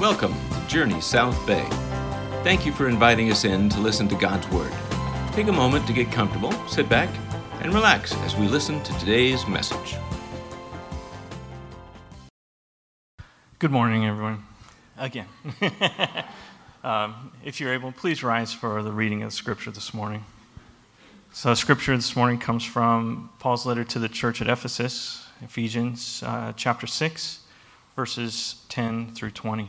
Welcome to Journey South Bay. Thank you for inviting us in to listen to God's Word. Take a moment to get comfortable, sit back, and relax as we listen to today's message. Good morning, everyone. Again. um, if you're able, please rise for the reading of Scripture this morning. So, Scripture this morning comes from Paul's letter to the church at Ephesus, Ephesians uh, chapter 6, verses 10 through 20.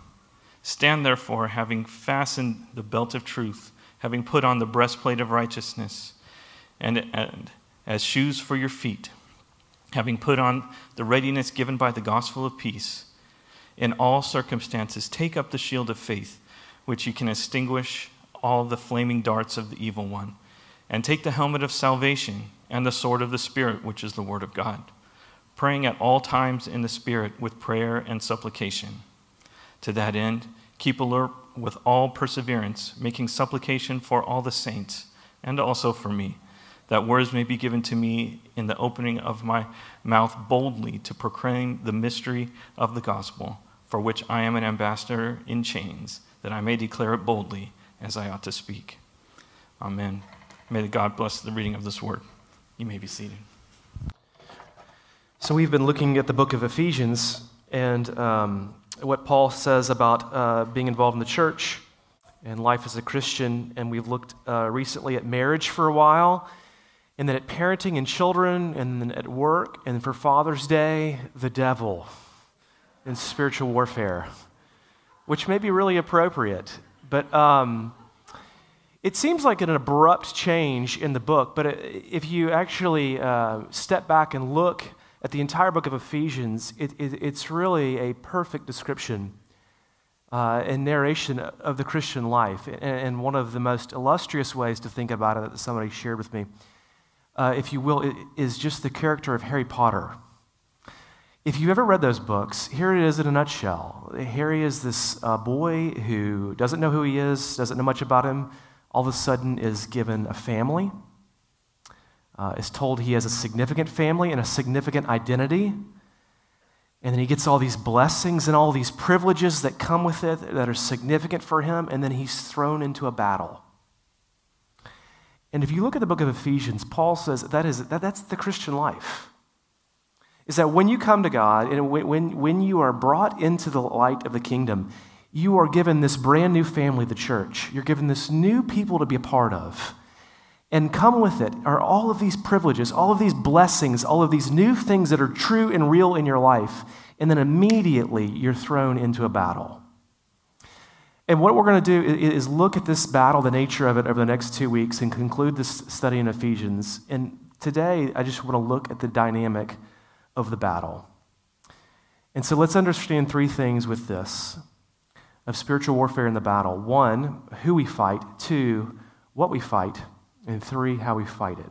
Stand therefore, having fastened the belt of truth, having put on the breastplate of righteousness, and, and as shoes for your feet, having put on the readiness given by the gospel of peace. In all circumstances, take up the shield of faith, which you can extinguish all the flaming darts of the evil one, and take the helmet of salvation and the sword of the Spirit, which is the Word of God, praying at all times in the Spirit with prayer and supplication. To that end, keep alert with all perseverance, making supplication for all the saints, and also for me, that words may be given to me in the opening of my mouth boldly to proclaim the mystery of the gospel, for which I am an ambassador in chains, that I may declare it boldly as I ought to speak. Amen. May God bless the reading of this word. You may be seated. So, we've been looking at the book of Ephesians and um, what Paul says about uh, being involved in the church and life as a Christian. And we've looked uh, recently at marriage for a while, and then at parenting and children, and then at work, and for Father's Day, the devil and spiritual warfare, which may be really appropriate. But um, it seems like an abrupt change in the book, but if you actually uh, step back and look at the entire book of Ephesians, it, it, it's really a perfect description uh, and narration of the Christian life. And, and, one of the most illustrious ways to think about it that somebody shared with me, uh, if you will, is just the character of Harry Potter. If you've ever read those books, here it is in a nutshell. Harry is this uh, boy who doesn't know who he is, doesn't know much about him, all of a sudden is given a family, uh, is told he has a significant family and a significant identity. And then he gets all these blessings and all these privileges that come with it that are significant for him, and then he's thrown into a battle. And if you look at the book of Ephesians, Paul says that is, that, that's the Christian life is that when you come to God and when, when you are brought into the light of the kingdom, you are given this brand new family, the church. You're given this new people to be a part of. And come with it are all of these privileges, all of these blessings, all of these new things that are true and real in your life. And then immediately you're thrown into a battle. And what we're going to do is look at this battle, the nature of it, over the next two weeks and conclude this study in Ephesians. And today, I just want to look at the dynamic of the battle. And so let's understand three things with this of spiritual warfare in the battle one, who we fight, two, what we fight, and three, how we fight it.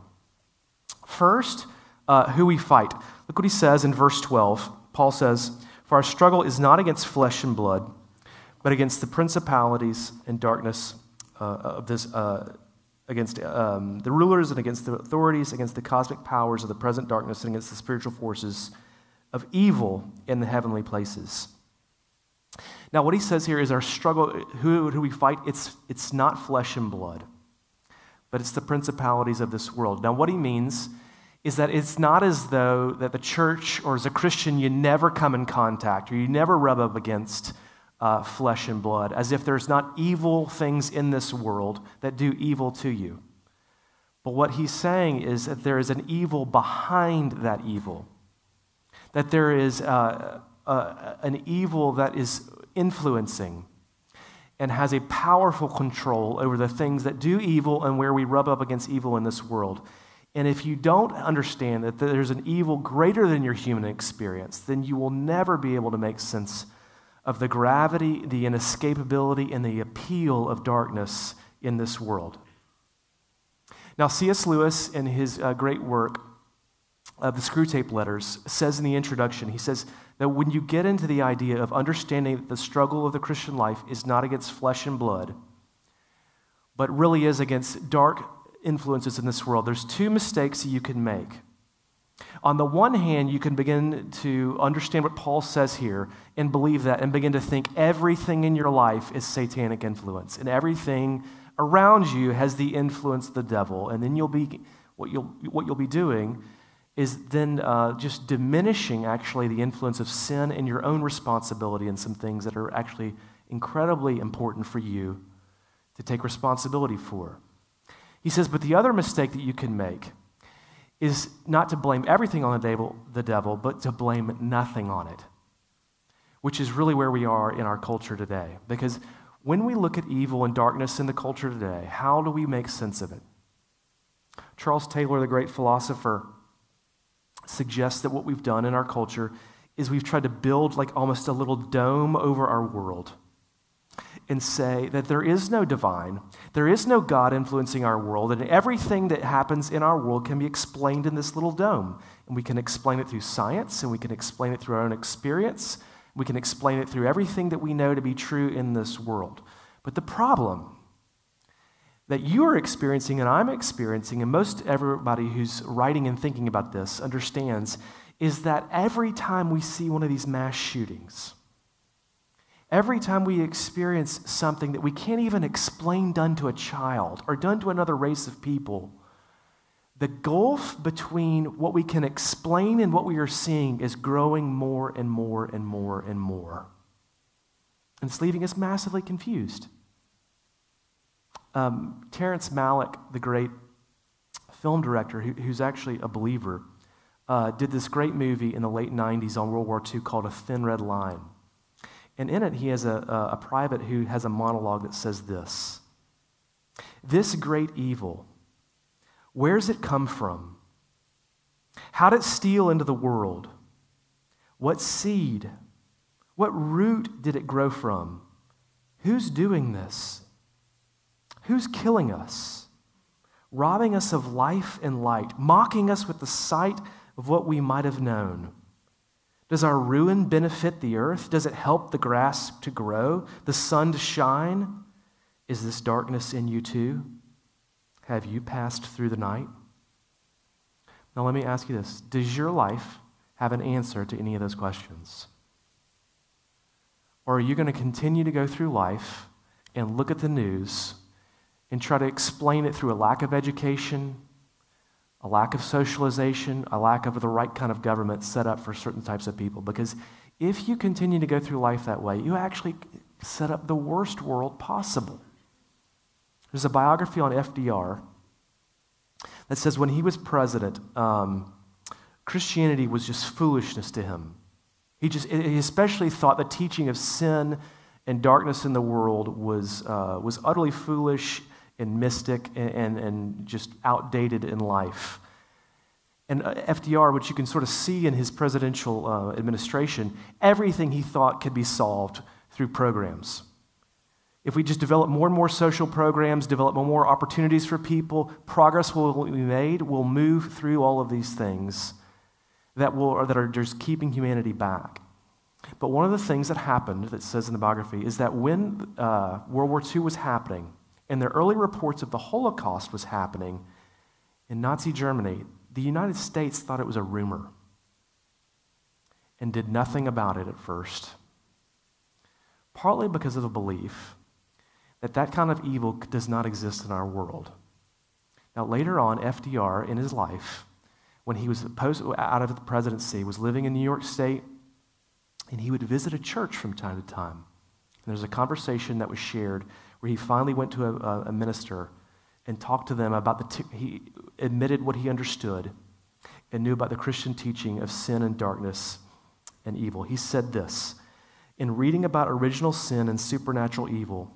First, uh, who we fight. Look what he says in verse 12. Paul says, For our struggle is not against flesh and blood, but against the principalities and darkness uh, of this, uh, against um, the rulers and against the authorities, against the cosmic powers of the present darkness, and against the spiritual forces of evil in the heavenly places. Now, what he says here is our struggle, who, who we fight, it's, it's not flesh and blood, but it's the principalities of this world. Now, what he means is that it's not as though that the church or as a Christian you never come in contact or you never rub up against uh, flesh and blood, as if there's not evil things in this world that do evil to you. But what he's saying is that there is an evil behind that evil, that there is uh, uh, an evil that is influencing and has a powerful control over the things that do evil and where we rub up against evil in this world. And if you don't understand that there's an evil greater than your human experience, then you will never be able to make sense of the gravity, the inescapability, and the appeal of darkness in this world. Now, C.S. Lewis, in his uh, great work of the Screwtape Letters, says in the introduction, he says that when you get into the idea of understanding that the struggle of the Christian life is not against flesh and blood, but really is against dark influences in this world, there's two mistakes you can make. On the one hand, you can begin to understand what Paul says here and believe that and begin to think everything in your life is satanic influence and everything around you has the influence of the devil. And then you'll be, what you'll, what you'll be doing is then uh, just diminishing actually the influence of sin and your own responsibility in some things that are actually incredibly important for you to take responsibility for. He says, but the other mistake that you can make is not to blame everything on the devil, the devil, but to blame nothing on it, which is really where we are in our culture today. Because when we look at evil and darkness in the culture today, how do we make sense of it? Charles Taylor, the great philosopher, suggests that what we've done in our culture is we've tried to build like almost a little dome over our world and say that there is no divine, there is no God influencing our world, and everything that happens in our world can be explained in this little dome. And we can explain it through science, and we can explain it through our own experience, we can explain it through everything that we know to be true in this world. But the problem that you are experiencing and I'm experiencing, and most everybody who's writing and thinking about this understands, is that every time we see one of these mass shootings, Every time we experience something that we can't even explain done to a child or done to another race of people, the gulf between what we can explain and what we are seeing is growing more and more and more and more. And it's leaving us massively confused. Um, Terrence Malick, the great film director, who, who's actually a believer, uh, did this great movie in the late 90s on World War II called A Thin Red Line. And in it, he has a, a, a private who has a monologue that says this This great evil, where's it come from? How did it steal into the world? What seed? What root did it grow from? Who's doing this? Who's killing us? Robbing us of life and light, mocking us with the sight of what we might have known. Does our ruin benefit the earth? Does it help the grass to grow, the sun to shine? Is this darkness in you too? Have you passed through the night? Now, let me ask you this Does your life have an answer to any of those questions? Or are you going to continue to go through life and look at the news and try to explain it through a lack of education, a lack of socialization, a lack of the right kind of government set up for certain types of people. Because if you continue to go through life that way, you actually set up the worst world possible. There's a biography on FDR that says when he was president, um, Christianity was just foolishness to him. He just, he especially thought the teaching of sin and darkness in the world was, uh, was utterly foolish and mystic and, and, and just outdated in life. And uh, FDR, which you can sort of see in his presidential uh, administration, everything he thought could be solved through programs. If we just develop more and more social programs, develop more and more opportunities for people, progress will be made. We'll move through all of these things that, will, that are just keeping humanity back. But one of the things that happened, that says in the biography, is that when uh, World War II was happening, and the early reports of the Holocaust was happening in Nazi Germany, the United States thought it was a rumor and did nothing about it at first. Partly because of the belief that that kind of evil does not exist in our world. Now, later on, FDR in his life, when he was post, out of the presidency, was living in New York State, and he would visit a church from time to time. And there's a conversation that was shared where he finally went to a, a minister and talked to them about the, t- he admitted what he understood and knew about the Christian teaching of sin and darkness and evil. He said this In reading about original sin and supernatural evil,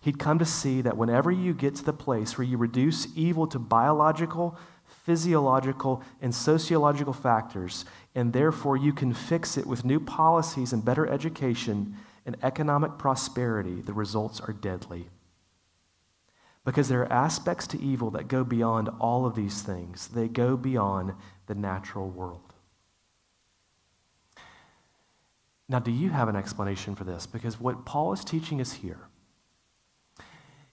he'd come to see that whenever you get to the place where you reduce evil to biological, physiological, and sociological factors, and therefore you can fix it with new policies and better education and economic prosperity, the results are deadly. Because there are aspects to evil that go beyond all of these things, they go beyond the natural world. Now, do you have an explanation for this? Because what Paul is teaching us here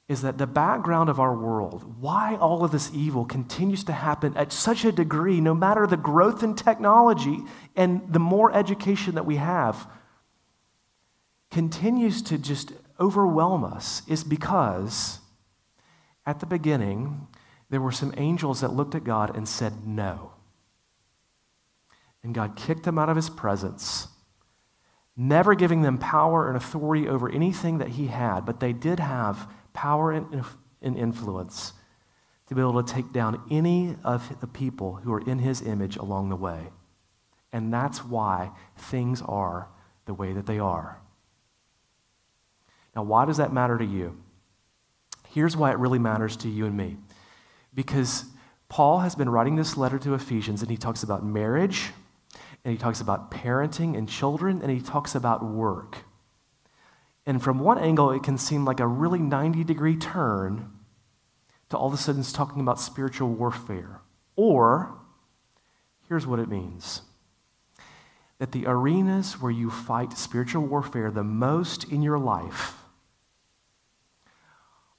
is that the background of our world, why all of this evil continues to happen at such a degree, no matter the growth in technology and the more education that we have, continues to just overwhelm us, is because at the beginning, there were some angels that looked at God and said no. And God kicked them out of his presence, never giving them power and authority over anything that he had, but they did have power and, and influence to be able to take down any of the people who are in his image along the way. And that's why things are the way that they are. Now, why does that matter to you? Here's why it really matters to you and me. Because Paul has been writing this letter to Ephesians, and he talks about marriage, and he talks about parenting and children, and he talks about work. And from one angle, it can seem like a really 90 degree turn to all of a sudden talking about spiritual warfare. Or, here's what it means that the arenas where you fight spiritual warfare the most in your life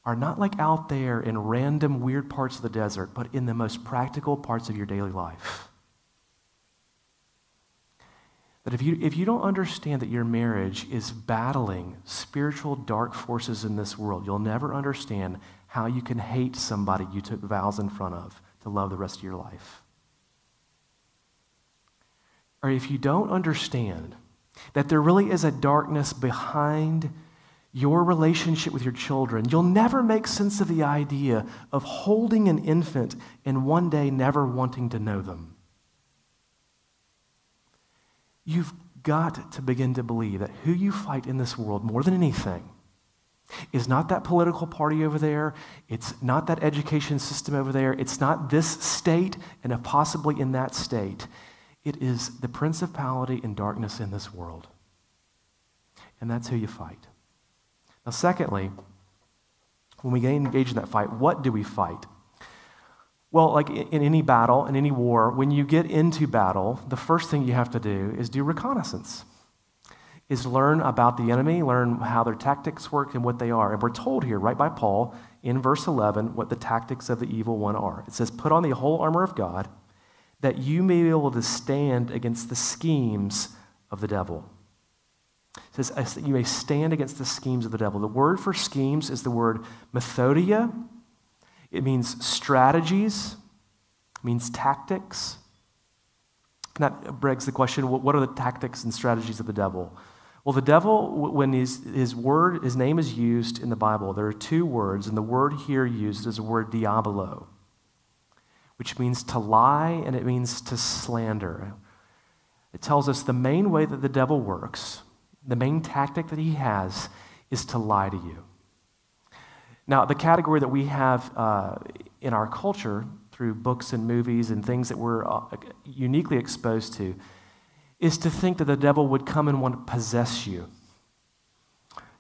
are not like out there in random weird parts of the desert, but in the most practical parts of your daily life. That if you, if you don't understand that your marriage is battling spiritual dark forces in this world, you'll never understand how you can hate somebody you took vows in front of to love the rest of your life. Or if you don't understand that there really is a darkness behind your relationship with your children, you'll never make sense of the idea of holding an infant and one day never wanting to know them. You've got to begin to believe that who you fight in this world more than anything is not that political party over there. It's not that education system over there. It's not this state and if possibly in that state. It is the principality and darkness in this world. And that's who you fight. Now, secondly, when we get engaged in that fight, what do we fight? Well, like in any battle, in any war, when you get into battle, the first thing you have to do is do reconnaissance, is learn about the enemy, learn how their tactics work and what they are. And we're told here, right by Paul, in verse 11, what the tactics of the evil one are. It says, Put on the whole armor of God, that you may be able to stand against the schemes of the devil. It says, You may stand against the schemes of the devil. The word for schemes is the word methodia it means strategies, it means tactics. And that begs the question what are the tactics and strategies of the devil? Well, the devil, when his, his word, his name is used in the Bible, there are two words, and the word here used is the word diabolo, which means to lie and it means to slander. It tells us the main way that the devil works, the main tactic that he has, is to lie to you. Now, the category that we have uh, in our culture through books and movies and things that we're uh, uniquely exposed to is to think that the devil would come and want to possess you,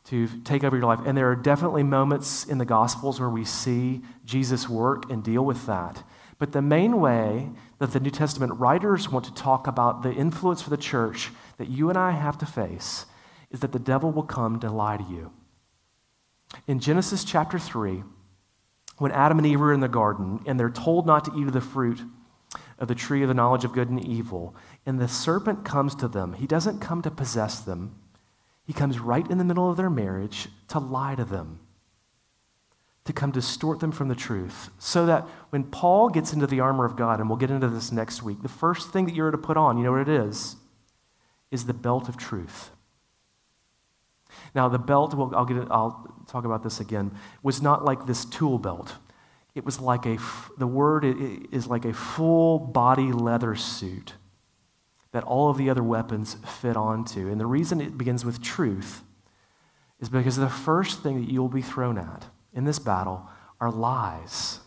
to take over your life. And there are definitely moments in the Gospels where we see Jesus work and deal with that. But the main way that the New Testament writers want to talk about the influence for the church that you and I have to face is that the devil will come to lie to you. In Genesis chapter 3, when Adam and Eve are in the garden and they're told not to eat of the fruit of the tree of the knowledge of good and evil, and the serpent comes to them, he doesn't come to possess them. He comes right in the middle of their marriage to lie to them, to come distort them from the truth. So that when Paul gets into the armor of God, and we'll get into this next week, the first thing that you're to put on, you know what it is? Is the belt of truth. Now, the belt, well, I'll, get I'll talk about this again, was not like this tool belt. It was like a, the word is like a full body leather suit that all of the other weapons fit onto. And the reason it begins with truth is because the first thing that you'll be thrown at in this battle are lies.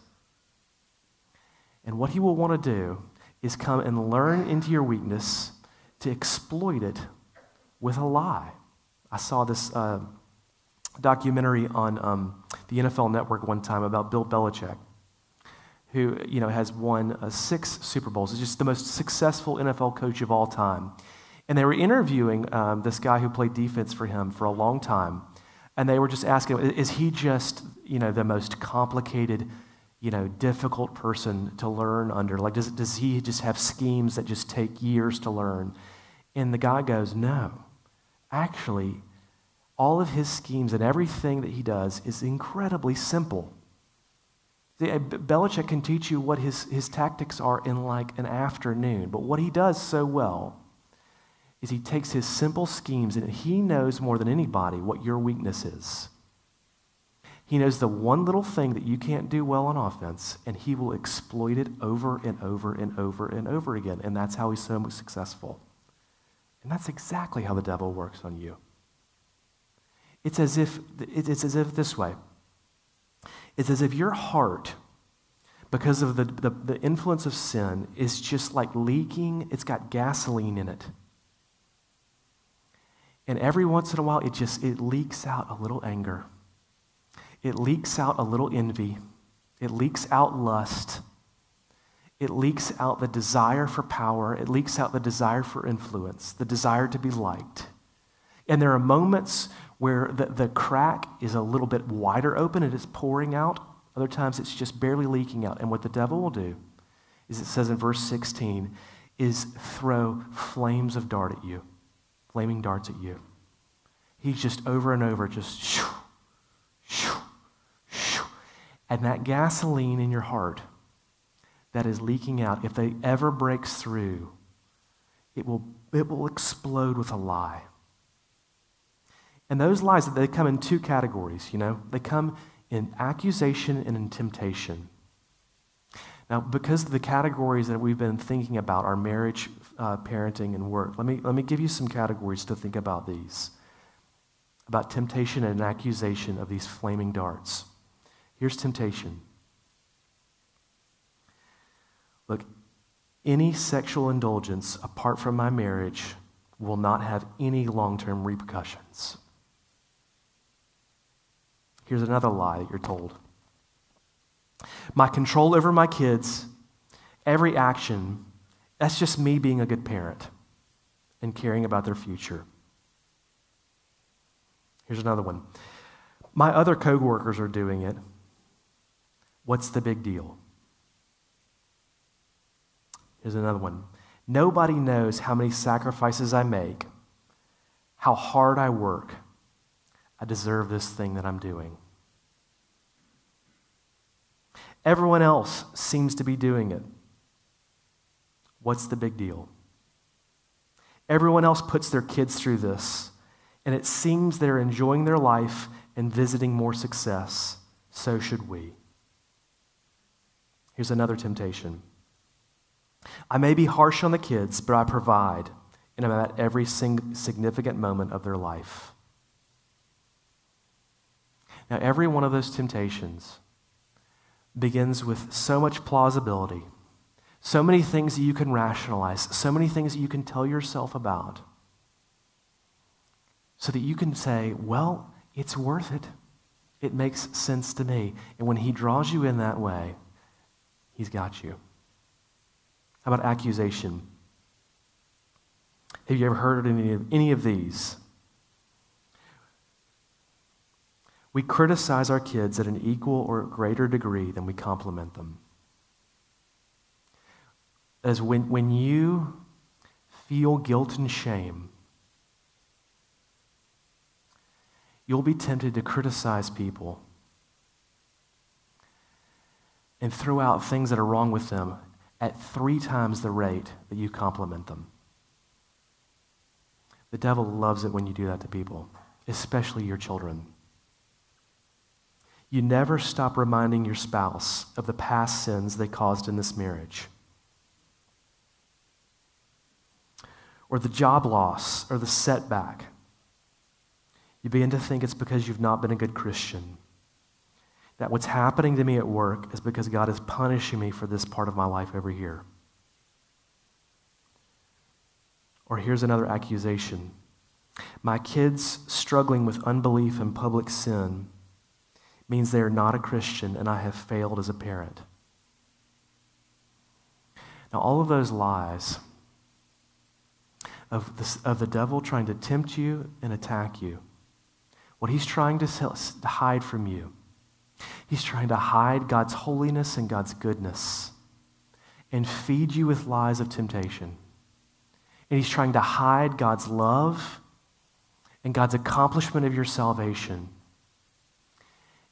And what he will want to do is come and learn into your weakness to exploit it with a lie I saw this uh, documentary on um, the NFL Network one time about Bill Belichick, who you know has won uh, six Super Bowls. He's just the most successful NFL coach of all time. And they were interviewing um, this guy who played defense for him for a long time, and they were just asking, "Is he just you know the most complicated?" you know, difficult person to learn under? Like, does, does he just have schemes that just take years to learn? And the guy goes, No. Actually, all of his schemes and everything that he does is incredibly simple. Belichick can teach you what his, his tactics are in like an afternoon, but what he does so well is he takes his simple schemes and he knows more than anybody what your weakness is. He knows the one little thing that you can't do well on offense, and he will exploit it over and over and over and over again. And that's how he's so successful. And that's exactly how the devil works on you. It's as if, it's as if this way it's as if your heart, because of the, the, the influence of sin, is just like leaking, it's got gasoline in it. And every once in a while, it just it leaks out a little anger it leaks out a little envy, it leaks out lust, it leaks out the desire for power, it leaks out the desire for influence, the desire to be liked. And there are moments where the, the crack is a little bit wider open and it's pouring out. Other times it's just barely leaking out. And what the devil will do is it says in verse 16, is throw flames of dart at you, flaming darts at you. He's just over and over, just shoo, shoo, and that gasoline in your heart that is leaking out, if they ever breaks through, it will, it will explode with a lie. And those lies, that they come in two categories, you know. They come in accusation and in temptation. Now, because of the categories that we've been thinking about are marriage, uh, parenting, and work, let me, let me give you some categories to think about these about temptation and accusation of these flaming darts. Here's temptation. Look, any sexual indulgence apart from my marriage will not have any long term repercussions. Here's another lie that you're told my control over my kids, every action, that's just me being a good parent and caring about their future. Here's another one. My other coworkers are doing it. What's the big deal? Here's another one. Nobody knows how many sacrifices I make, how hard I work. I deserve this thing that I'm doing. Everyone else seems to be doing it. What's the big deal? Everyone else puts their kids through this, and it seems they're enjoying their life and visiting more success. So should we. Here's another temptation. I may be harsh on the kids, but I provide in about every significant moment of their life. Now, every one of those temptations begins with so much plausibility, so many things that you can rationalize, so many things that you can tell yourself about, so that you can say, well, it's worth it. It makes sense to me. And when he draws you in that way, He's got you. How about accusation? Have you ever heard any of, any of these? We criticize our kids at an equal or greater degree than we compliment them. As when, when you feel guilt and shame, you'll be tempted to criticize people and throw out things that are wrong with them at three times the rate that you compliment them. The devil loves it when you do that to people, especially your children. You never stop reminding your spouse of the past sins they caused in this marriage. Or the job loss or the setback. You begin to think it's because you've not been a good Christian that what's happening to me at work is because God is punishing me for this part of my life over here. Or here's another accusation My kids struggling with unbelief and public sin means they are not a Christian and I have failed as a parent. Now, all of those lies of the, of the devil trying to tempt you and attack you, what he's trying to hide from you, he's trying to hide God's holiness and God's goodness and feed you with lies of temptation. And he's trying to hide God's love and God's accomplishment of your salvation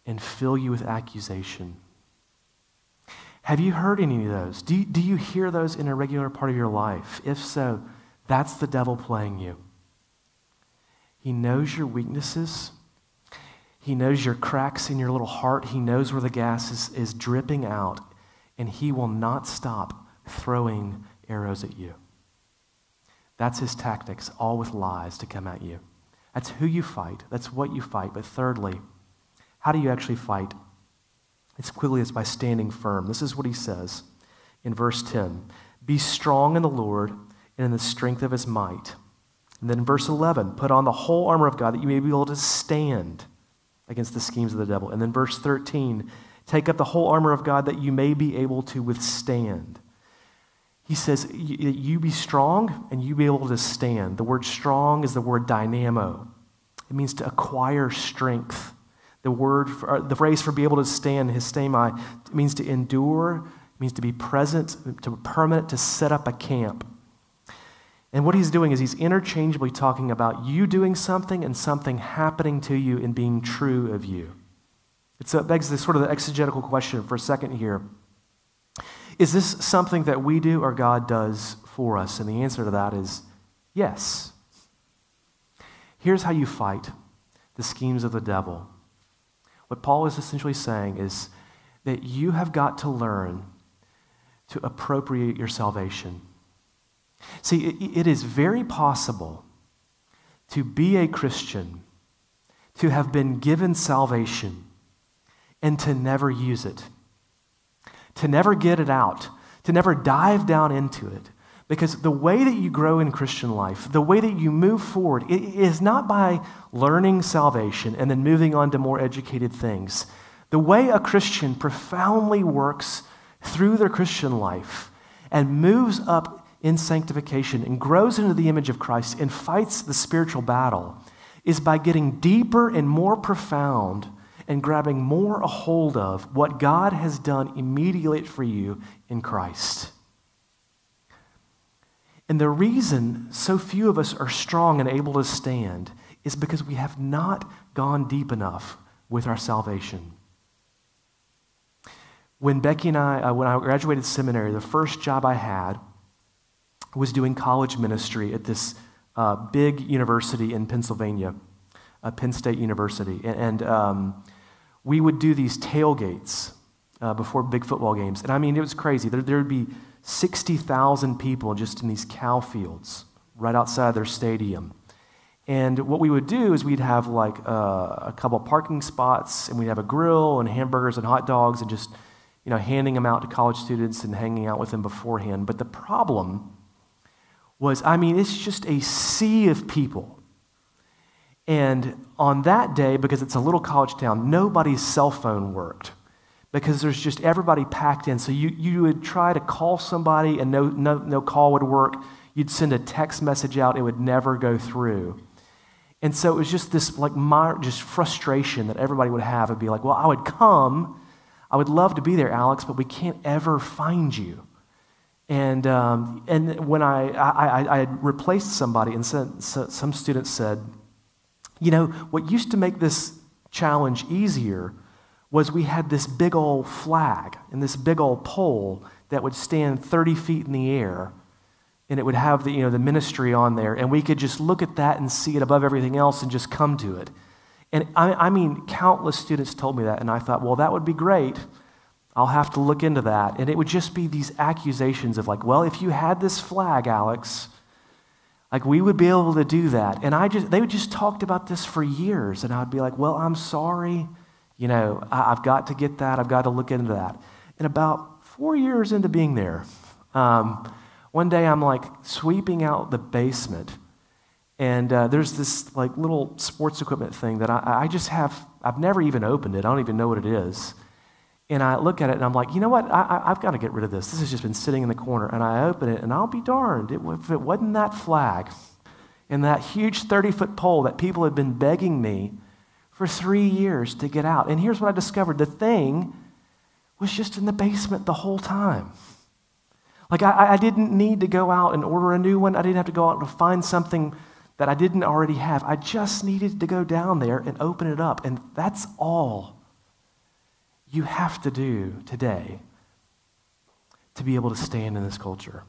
and fill you with accusation. Have you heard any of those? Do you, do you hear those in a regular part of your life? If so, that's the devil playing you. He knows your weaknesses. He knows your cracks in your little heart. He knows where the gas is, is dripping out, and he will not stop throwing arrows at you. That's his tactics, all with lies to come at you. That's who you fight. That's what you fight. But thirdly, how do you actually fight? It's quickly as by standing firm. This is what he says in verse 10 Be strong in the Lord and in the strength of his might. And then verse 11, put on the whole armor of God that you may be able to stand against the schemes of the devil. And then verse 13, take up the whole armor of God that you may be able to withstand. He says, You be strong and you be able to stand. The word strong is the word dynamo, it means to acquire strength. The word, for, the phrase for be able to stand, histemi, means to endure, means to be present, to permanent, to set up a camp. And what he's doing is he's interchangeably talking about you doing something and something happening to you and being true of you. It's, it begs this sort of the exegetical question for a second here. Is this something that we do or God does for us? And the answer to that is yes. Here's how you fight the schemes of the devil. What Paul is essentially saying is that you have got to learn to appropriate your salvation. See, it, is very possible to be a Christian, to have been given salvation, and to never use it to never get it out, to never dive down into it. Because the way that you grow in Christian life, the way that you move forward, it is not by learning salvation and then moving on to more educated things. The way a Christian profoundly works through their Christian life and moves up in sanctification and grows into the image of Christ and fights the spiritual battle is by getting deeper and more profound and grabbing more a hold of what God has done immediately for you in Christ. And the reason so few of us are strong and able to stand is because we have not gone deep enough with our salvation. When Becky and I, uh, when I graduated seminary, the first job I had was doing college ministry at this uh, big university in Pennsylvania, uh, Penn State University. And, and um, we would do these tailgates uh, before big football games. And I mean, it was crazy. There, would be 60,000 people just in these cow fields right outside their stadium. And what we would do is we'd have like uh, a couple parking spots, and we'd have a grill and hamburgers and hot dogs, and just you know handing them out to college students and hanging out with them beforehand. But the problem was, I mean, it's just a sea of people and on that day, because it's a little college town, nobody's cell phone worked because there's just everybody packed in. So you, you would try to call somebody and no, no, no call would work. You'd send a text message out, it would never go through. And so it was just this like my, just frustration that everybody would have. It'd be like, well, I would come. I would love to be there, Alex, but we can't ever find you. And, um, and when I, I, I, I replaced somebody, and said, so some students said, you know, what used to make this challenge easier was we had this big old flag and this big old pole that would stand 30 feet in the air and it would have the, you know, the ministry on there and we could just look at that and see it above everything else and just come to it. And I, I mean countless students told me that and i thought well that would be great i'll have to look into that and it would just be these accusations of like well if you had this flag alex like we would be able to do that. And I just they would just talked about this for years. And I'd be like, well, I'm sorry. You know, I, have got to get that. I've got to look into that. And about four years into being there, um, one day I'm like sweeping out the basement. And uh, there's this like little sports equipment thing that I, I just have, I've never even opened it. I don't even know what it is. And I look at it and I'm like, you know what? I, have got to get rid of this. This has just been sitting in the corner. And I open it and I'll be darned it, if it wasn't that flag and that huge 30 foot pole that people had been begging me for three years to get out. And here's what I discovered the thing was just in the basement the whole time. Like, I, I didn't need to go out and order a new one, I didn't have to go out and find something that I didn't already have. I just needed to go down there and open it up. And that's all you have to do today to be able to stand in this culture.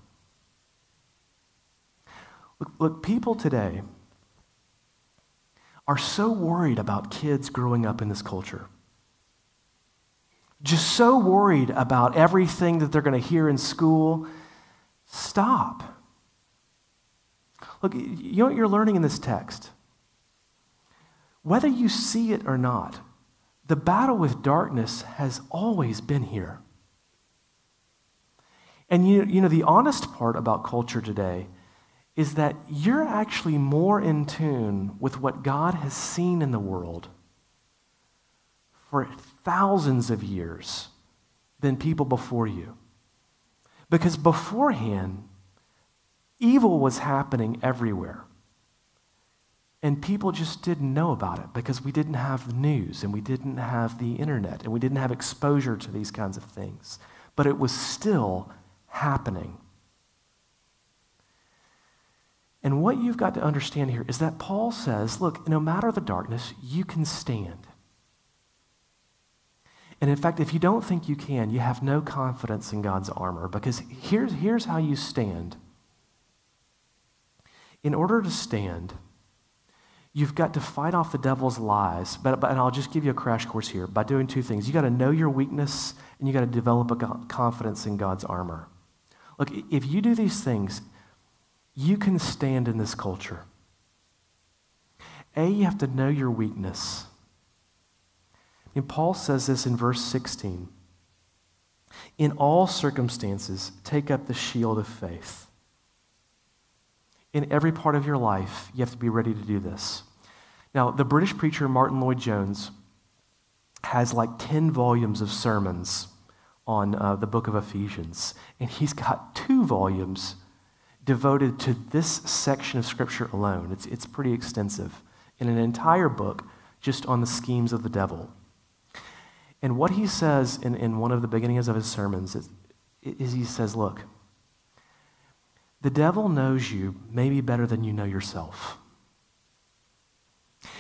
Look, look, people today are so worried about kids growing up in this culture. Just so worried about everything that they're going to hear in school. Stop. Look, you know what you're learning in this text? Whether you see it or not, the battle with darkness has always been here. And you, you know, the honest part about culture today is that you're actually more in tune with what God has seen in the world for thousands of years than people before you. Because beforehand, evil was happening everywhere. And people just didn't know about it because we didn't have the news and we didn't have the internet and we didn't have exposure to these kinds of things. But it was still happening. And what you've got to understand here is that Paul says, look, no matter the darkness, you can stand. And in fact, if you don't think you can, you have no confidence in God's armor because here's, here's how you stand. In order to stand, you've got to fight off the devil's lies. But, but, and I'll just give you a crash course here by doing two things. You got to know your weakness and you got to develop a confidence in God's armor. Look, if you do these things, you can stand in this culture. A, you have to know your weakness. And Paul says this in verse 16. In all circumstances, take up the shield of faith. In every part of your life, you have to be ready to do this. Now, the British preacher Martyn Lloyd-Jones has like 10 volumes of sermons on uh, the book of Ephesians, and he's got two volumes devoted to this section of Scripture alone. It's, it's pretty extensive. In an entire book just on the schemes of the devil. And what he says in, in one of the beginnings of his sermons is, is he says, Look, the devil knows you maybe better than you know yourself.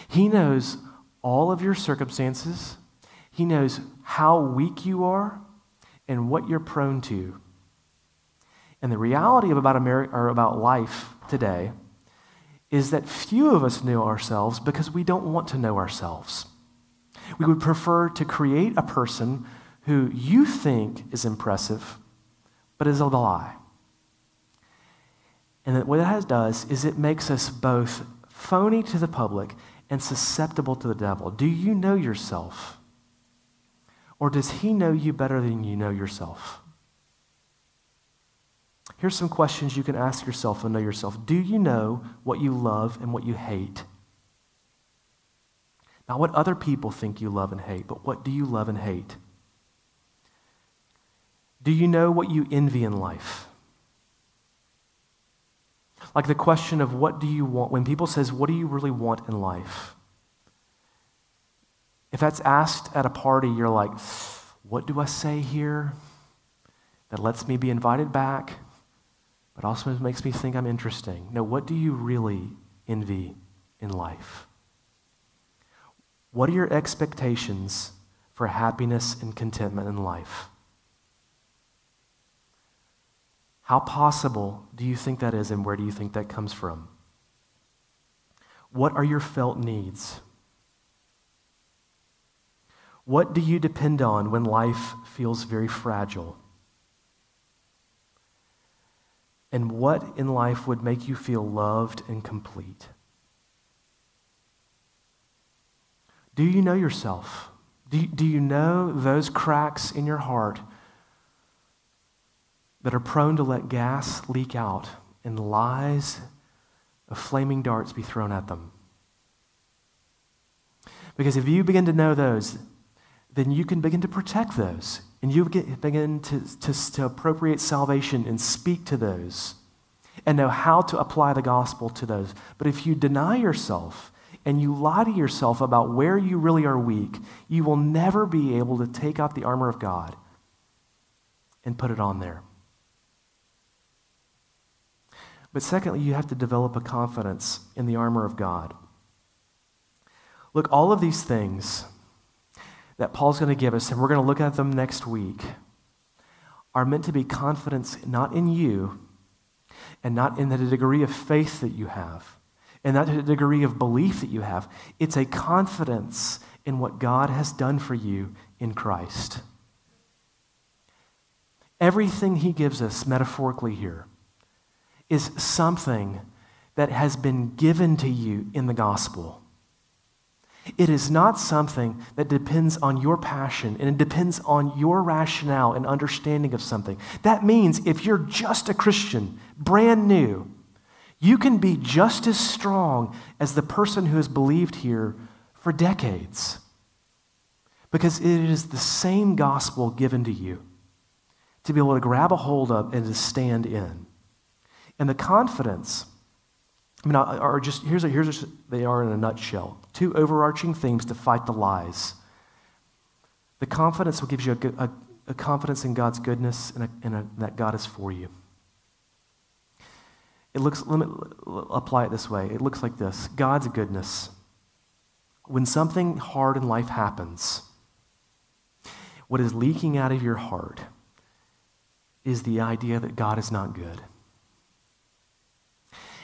He knows all of your circumstances, he knows how weak you are and what you're prone to. And the reality of about, America, or about life today is that few of us know ourselves because we don't want to know ourselves. We would prefer to create a person who you think is impressive, but is a lie. And what that does is it makes us both phony to the public and susceptible to the devil. Do you know yourself? Or does he know you better than you know yourself? Here's some questions you can ask yourself and know yourself. Do you know what you love and what you hate? Not what other people think you love and hate, but what do you love and hate? Do you know what you envy in life? Like the question of what do you want, when people says, what do you really want in life? If that's asked at a party, you're like, what do I say here that lets me be invited back? but also makes me think I'm interesting. Now, what do you really envy in life? What are your expectations for happiness and contentment in life? How possible do you think that is, and where do you think that comes from? What are your felt needs? What do you depend on when life feels very fragile? And what in life would make you feel loved and complete? Do you know yourself? Do, do you know those cracks in your heart that are prone to let gas leak out and lies of flaming darts be thrown at them. Because if you begin to know those, then you can begin to protect those. And you begin to, to, to appropriate salvation and speak to those and know how to apply the gospel to those. But if you deny yourself and you lie to yourself about where you really are weak, you will never be able to take out the armor of God and put it on there. But secondly, you have to develop a confidence in the armor of God. Look, all of these things that Paul's going to give us, and we're going to look at them next week, are meant to be confidence not in you and not in the degree of faith that you have and not the degree of belief that you have. It's a confidence in what God has done for you in Christ. Everything he gives us metaphorically here is something that has been given to you in the gospel. It is not something that depends on your passion and it depends on your rationale and understanding of something. That means if you're just a Christian, brand new, you can be just as strong as the person who has believed here for decades. Because it is the same gospel given to you to be able to grab a hold of and to stand in. And the confidence I mean, are just here's a, here's a, they are in a nutshell. Two overarching themes to fight the lies. The confidence will give you a, a, a confidence in God's goodness and, and that God is for you. It looks. Let me apply it this way. It looks like this: God's goodness. When something hard in life happens, what is leaking out of your heart is the idea that God is not good.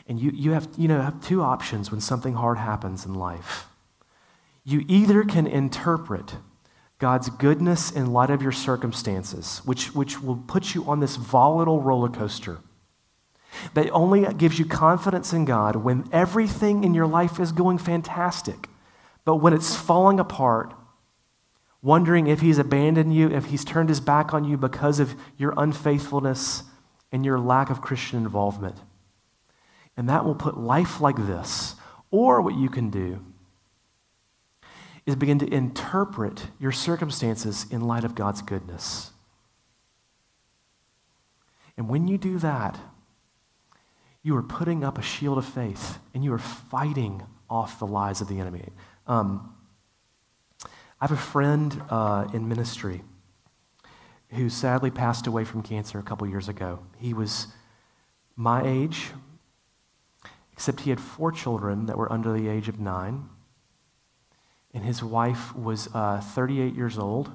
And you, you, have, you know, have two options when something hard happens in life. You either can interpret God's goodness in light of your circumstances, which, which will put you on this volatile roller coaster that only gives you confidence in God when everything in your life is going fantastic. But when it's falling apart, wondering if He's abandoned you, if He's turned His back on you because of your unfaithfulness and your lack of Christian involvement. And that will put life like this. Or what you can do is begin to interpret your circumstances in light of God's goodness. And when you do that, you are putting up a shield of faith and you are fighting off the lies of the enemy. Um, I have a friend uh, in ministry who sadly passed away from cancer a couple years ago. He was my age, except he had four children that were under the age of nine. And his wife was uh, 38 years old.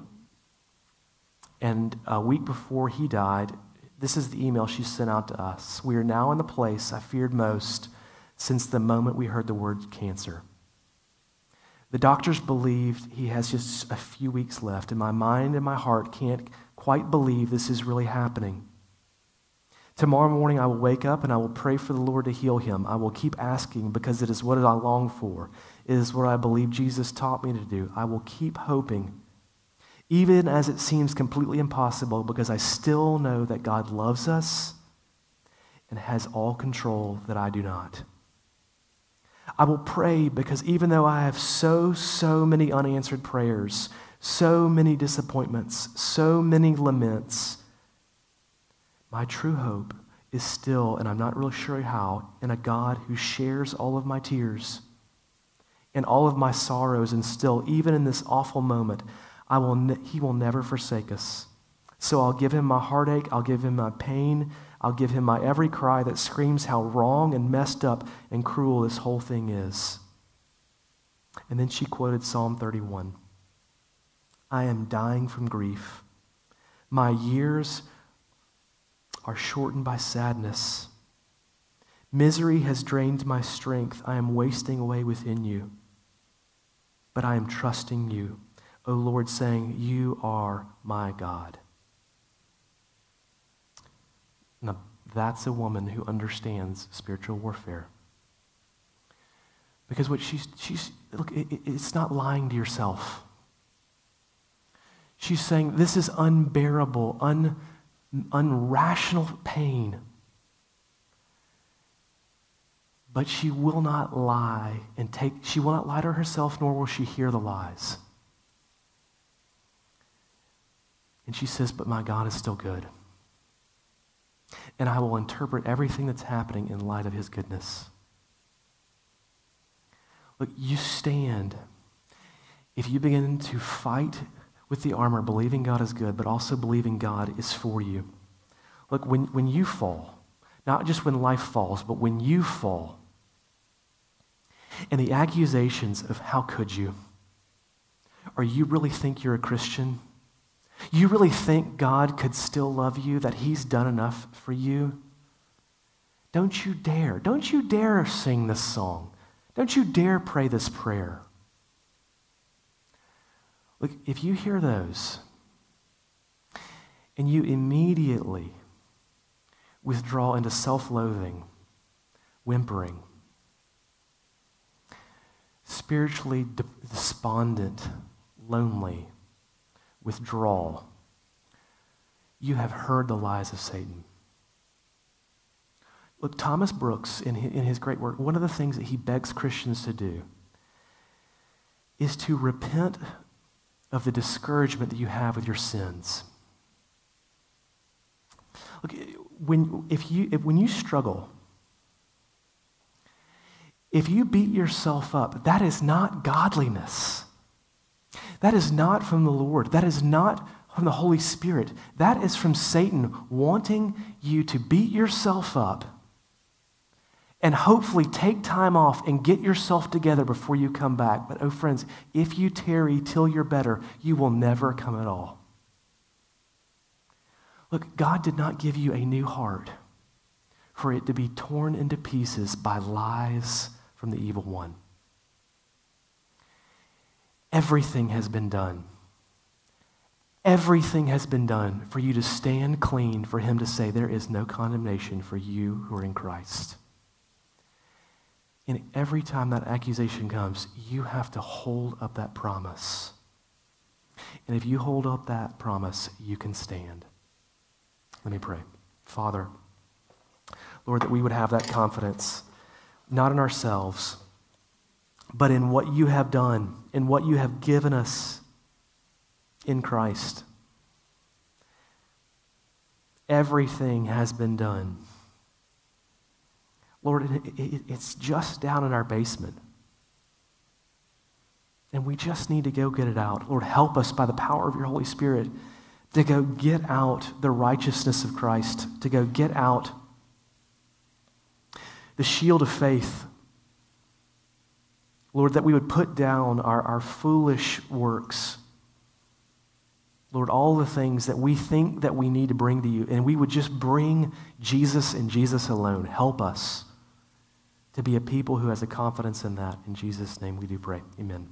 And a week before he died, this is the email she sent out to us. We are now in the place I feared most since the moment we heard the word cancer. The doctors believed he has just a few weeks left, and my mind and my heart can't quite believe this is really happening. Tomorrow morning, I will wake up and I will pray for the Lord to heal him. I will keep asking because it is what I long for. It is what I believe Jesus taught me to do. I will keep hoping, even as it seems completely impossible, because I still know that God loves us and has all control that I do not. I will pray because even though I have so, so many unanswered prayers, so many disappointments, so many laments, my true hope is still, and I'm not really sure how, in a God who shares all of my tears and all of my sorrows, and still, even in this awful moment, I will ne- He will never forsake us. So I'll give Him my heartache, I'll give Him my pain, I'll give Him my every cry that screams how wrong and messed up and cruel this whole thing is. And then she quoted Psalm 31 I am dying from grief. My years are shortened by sadness. Misery has drained my strength. I am wasting away within you. But I am trusting you, O Lord, saying, You are my God. Now, that's a woman who understands spiritual warfare. Because what she's, she's look, it, it's not lying to yourself. She's saying, This is unbearable, un unrational pain. but she will not lie and take, she will not lie to herself, nor will she hear the lies. And she says, But my God is still good. And I will interpret everything that's happening in light of his goodness. Look, you stand. If you begin to fight with the armor, believing God is good, but also believing God is for you. Look, when, when you fall, not just when life falls, but when you fall, and the accusations of how could you, or you really think you're a Christian? You really think God could still love you, that He's done enough for you? Don't you dare. Don't you dare sing this song. Don't you dare pray this prayer. Look, if you hear those and you immediately withdraw into self loathing, whimpering, spiritually despondent, lonely, withdrawal, you have heard the lies of Satan. Look, Thomas Brooks, in his, in his great work, one of the things that he begs Christians to do is to repent of the discouragement that you have with your sins. Look, when, if you, if, when you struggle, if you beat yourself up, that is not godliness. That is not from the Lord. That is not from the Holy Spirit. That is from Satan wanting you to beat yourself up and hopefully take time off and get yourself together before you come back. But, oh, friends, if you tarry till you're better, you will never come at all. Look, God did not give you a new heart for it to be torn into pieces by lies from the evil one. Everything has been done. Everything has been done for you to stand clean, for Him to say, There is no condemnation for you who are in Christ. And every time that accusation comes, you have to hold up that promise. And if you hold up that promise, you can stand. Let me pray. Father, Lord, that we would have that confidence, not in ourselves, but in what you have done, in what you have given us in Christ. Everything has been done. Lord, it's just down in our basement. And we just need to go get it out. Lord, help us by the power of your Holy Spirit to go get out the righteousness of Christ, to go get out the shield of faith. Lord, that we would put down our, our foolish works. Lord, all the things that we think that we need to bring to you, and we would just bring Jesus and Jesus alone. Help us to be a people who has a confidence in that. In Jesus' name we do pray. Amen.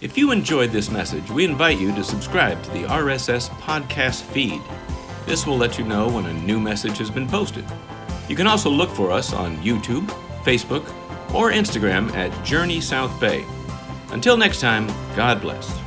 If you enjoyed this message, we invite you to subscribe to the RSS podcast feed. This will let you know when a new message has been posted. You can also look for us on YouTube, Facebook, or Instagram at Journey South Bay. Until next time, God bless.